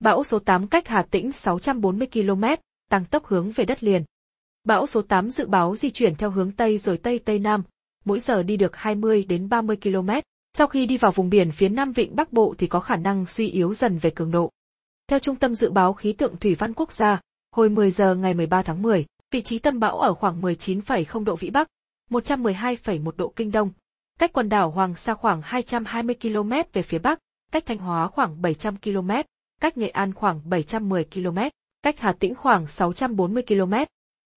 Bão số 8 cách Hà Tĩnh 640 km, tăng tốc hướng về đất liền. Bão số 8 dự báo di chuyển theo hướng Tây rồi Tây Tây Nam, mỗi giờ đi được 20 đến 30 km. Sau khi đi vào vùng biển phía Nam Vịnh Bắc Bộ thì có khả năng suy yếu dần về cường độ. Theo Trung tâm Dự báo Khí tượng Thủy văn Quốc gia, hồi 10 giờ ngày 13 tháng 10, vị trí tâm bão ở khoảng 19,0 độ Vĩ Bắc, 112,1 độ Kinh Đông, cách quần đảo Hoàng Sa khoảng 220 km về phía Bắc, cách Thanh Hóa khoảng 700 km, cách Nghệ An khoảng 710 km, cách Hà Tĩnh khoảng 640 km.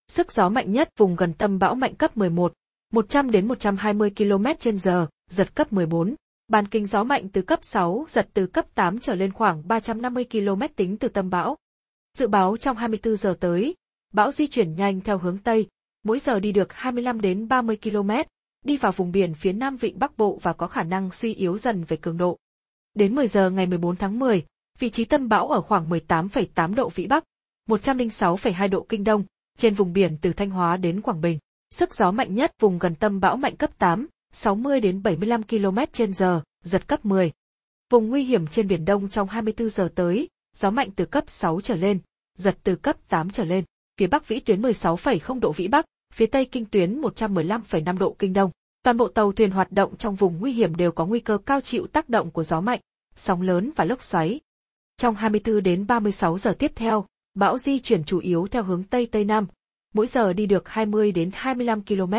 Sức gió mạnh nhất vùng gần tâm bão mạnh cấp 11, 100 đến 120 km/h), giật cấp 14. Bàn kinh gió mạnh từ cấp 6, giật từ cấp 8 trở lên khoảng 350 km tính từ tâm bão. Dự báo trong 24 giờ tới, bão di chuyển nhanh theo hướng Tây, mỗi giờ đi được 25 đến 30 km, đi vào vùng biển phía Nam Vịnh Bắc Bộ và có khả năng suy yếu dần về cường độ. Đến 10 giờ ngày 14 tháng 10, vị trí tâm bão ở khoảng 18,8 độ Vĩ Bắc, 106,2 độ Kinh Đông, trên vùng biển từ Thanh Hóa đến Quảng Bình. Sức gió mạnh nhất vùng gần tâm bão mạnh cấp 8, 60 đến 75 km trên giờ, giật cấp 10. Vùng nguy hiểm trên Biển Đông trong 24 giờ tới, gió mạnh từ cấp 6 trở lên, giật từ cấp 8 trở lên. Phía Bắc vĩ tuyến 16,0 độ Vĩ Bắc, phía Tây kinh tuyến 115,5 độ Kinh Đông. Toàn bộ tàu thuyền hoạt động trong vùng nguy hiểm đều có nguy cơ cao chịu tác động của gió mạnh, sóng lớn và lốc xoáy. Trong 24 đến 36 giờ tiếp theo, bão di chuyển chủ yếu theo hướng Tây Tây Nam, mỗi giờ đi được 20 đến 25 km,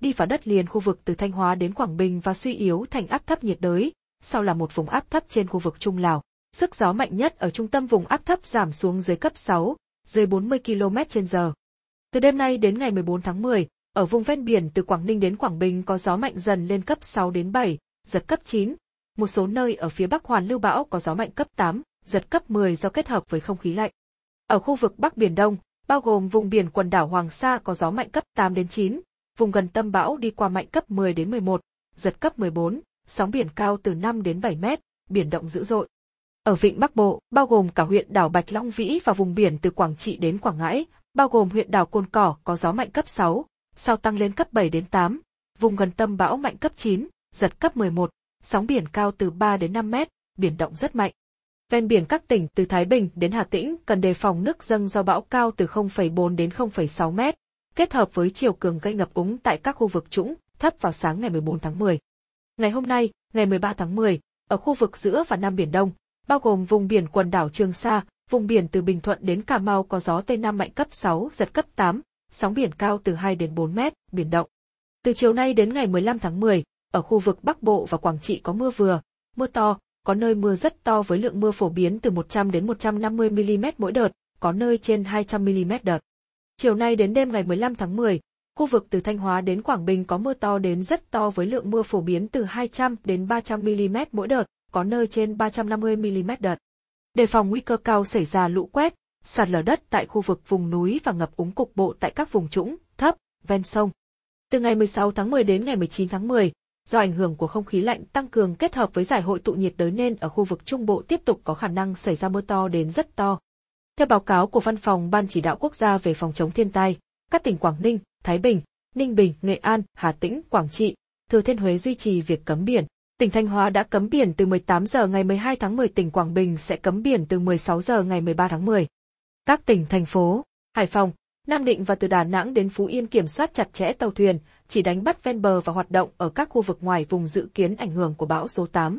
đi vào đất liền khu vực từ Thanh Hóa đến Quảng Bình và suy yếu thành áp thấp nhiệt đới, sau là một vùng áp thấp trên khu vực Trung Lào. Sức gió mạnh nhất ở trung tâm vùng áp thấp giảm xuống dưới cấp 6, dưới 40 km trên giờ. Từ đêm nay đến ngày 14 tháng 10, ở vùng ven biển từ Quảng Ninh đến Quảng Bình có gió mạnh dần lên cấp 6 đến 7, giật cấp 9. Một số nơi ở phía Bắc Hoàn Lưu Bão có gió mạnh cấp 8, giật cấp 10 do kết hợp với không khí lạnh. Ở khu vực Bắc Biển Đông, bao gồm vùng biển quần đảo Hoàng Sa có gió mạnh cấp 8 đến 9, vùng gần tâm bão đi qua mạnh cấp 10 đến 11, giật cấp 14, sóng biển cao từ 5 đến 7 mét, biển động dữ dội. Ở vịnh Bắc Bộ, bao gồm cả huyện đảo Bạch Long Vĩ và vùng biển từ Quảng Trị đến Quảng Ngãi, bao gồm huyện đảo Cồn Cỏ có gió mạnh cấp 6, sau tăng lên cấp 7 đến 8, vùng gần tâm bão mạnh cấp 9, giật cấp 11, sóng biển cao từ 3 đến 5 mét, biển động rất mạnh. Ven biển các tỉnh từ Thái Bình đến Hà Tĩnh cần đề phòng nước dâng do bão cao từ 0,4 đến 0,6 mét, kết hợp với chiều cường gây ngập úng tại các khu vực trũng, thấp vào sáng ngày 14 tháng 10. Ngày hôm nay, ngày 13 tháng 10, ở khu vực giữa và Nam Biển Đông, bao gồm vùng biển quần đảo Trường Sa, vùng biển từ Bình Thuận đến Cà Mau có gió Tây Nam mạnh cấp 6, giật cấp 8, sóng biển cao từ 2 đến 4 mét, biển động. Từ chiều nay đến ngày 15 tháng 10, ở khu vực Bắc Bộ và Quảng Trị có mưa vừa, mưa to, có nơi mưa rất to với lượng mưa phổ biến từ 100 đến 150 mm mỗi đợt, có nơi trên 200 mm đợt. Chiều nay đến đêm ngày 15 tháng 10, khu vực từ Thanh Hóa đến Quảng Bình có mưa to đến rất to với lượng mưa phổ biến từ 200 đến 300 mm mỗi đợt, có nơi trên 350 mm đợt. Đề phòng nguy cơ cao xảy ra lũ quét, sạt lở đất tại khu vực vùng núi và ngập úng cục bộ tại các vùng trũng, thấp, ven sông. Từ ngày 16 tháng 10 đến ngày 19 tháng 10, do ảnh hưởng của không khí lạnh tăng cường kết hợp với giải hội tụ nhiệt đới nên ở khu vực Trung Bộ tiếp tục có khả năng xảy ra mưa to đến rất to. Theo báo cáo của Văn phòng Ban Chỉ đạo Quốc gia về phòng chống thiên tai, các tỉnh Quảng Ninh, Thái Bình, Ninh Bình, Nghệ An, Hà Tĩnh, Quảng Trị, Thừa Thiên Huế duy trì việc cấm biển. Tỉnh Thanh Hóa đã cấm biển từ 18 giờ ngày 12 tháng 10, tỉnh Quảng Bình sẽ cấm biển từ 16 giờ ngày 13 tháng 10. Các tỉnh thành phố, Hải Phòng, Nam Định và từ Đà Nẵng đến Phú Yên kiểm soát chặt chẽ tàu thuyền, chỉ đánh bắt ven bờ và hoạt động ở các khu vực ngoài vùng dự kiến ảnh hưởng của bão số 8.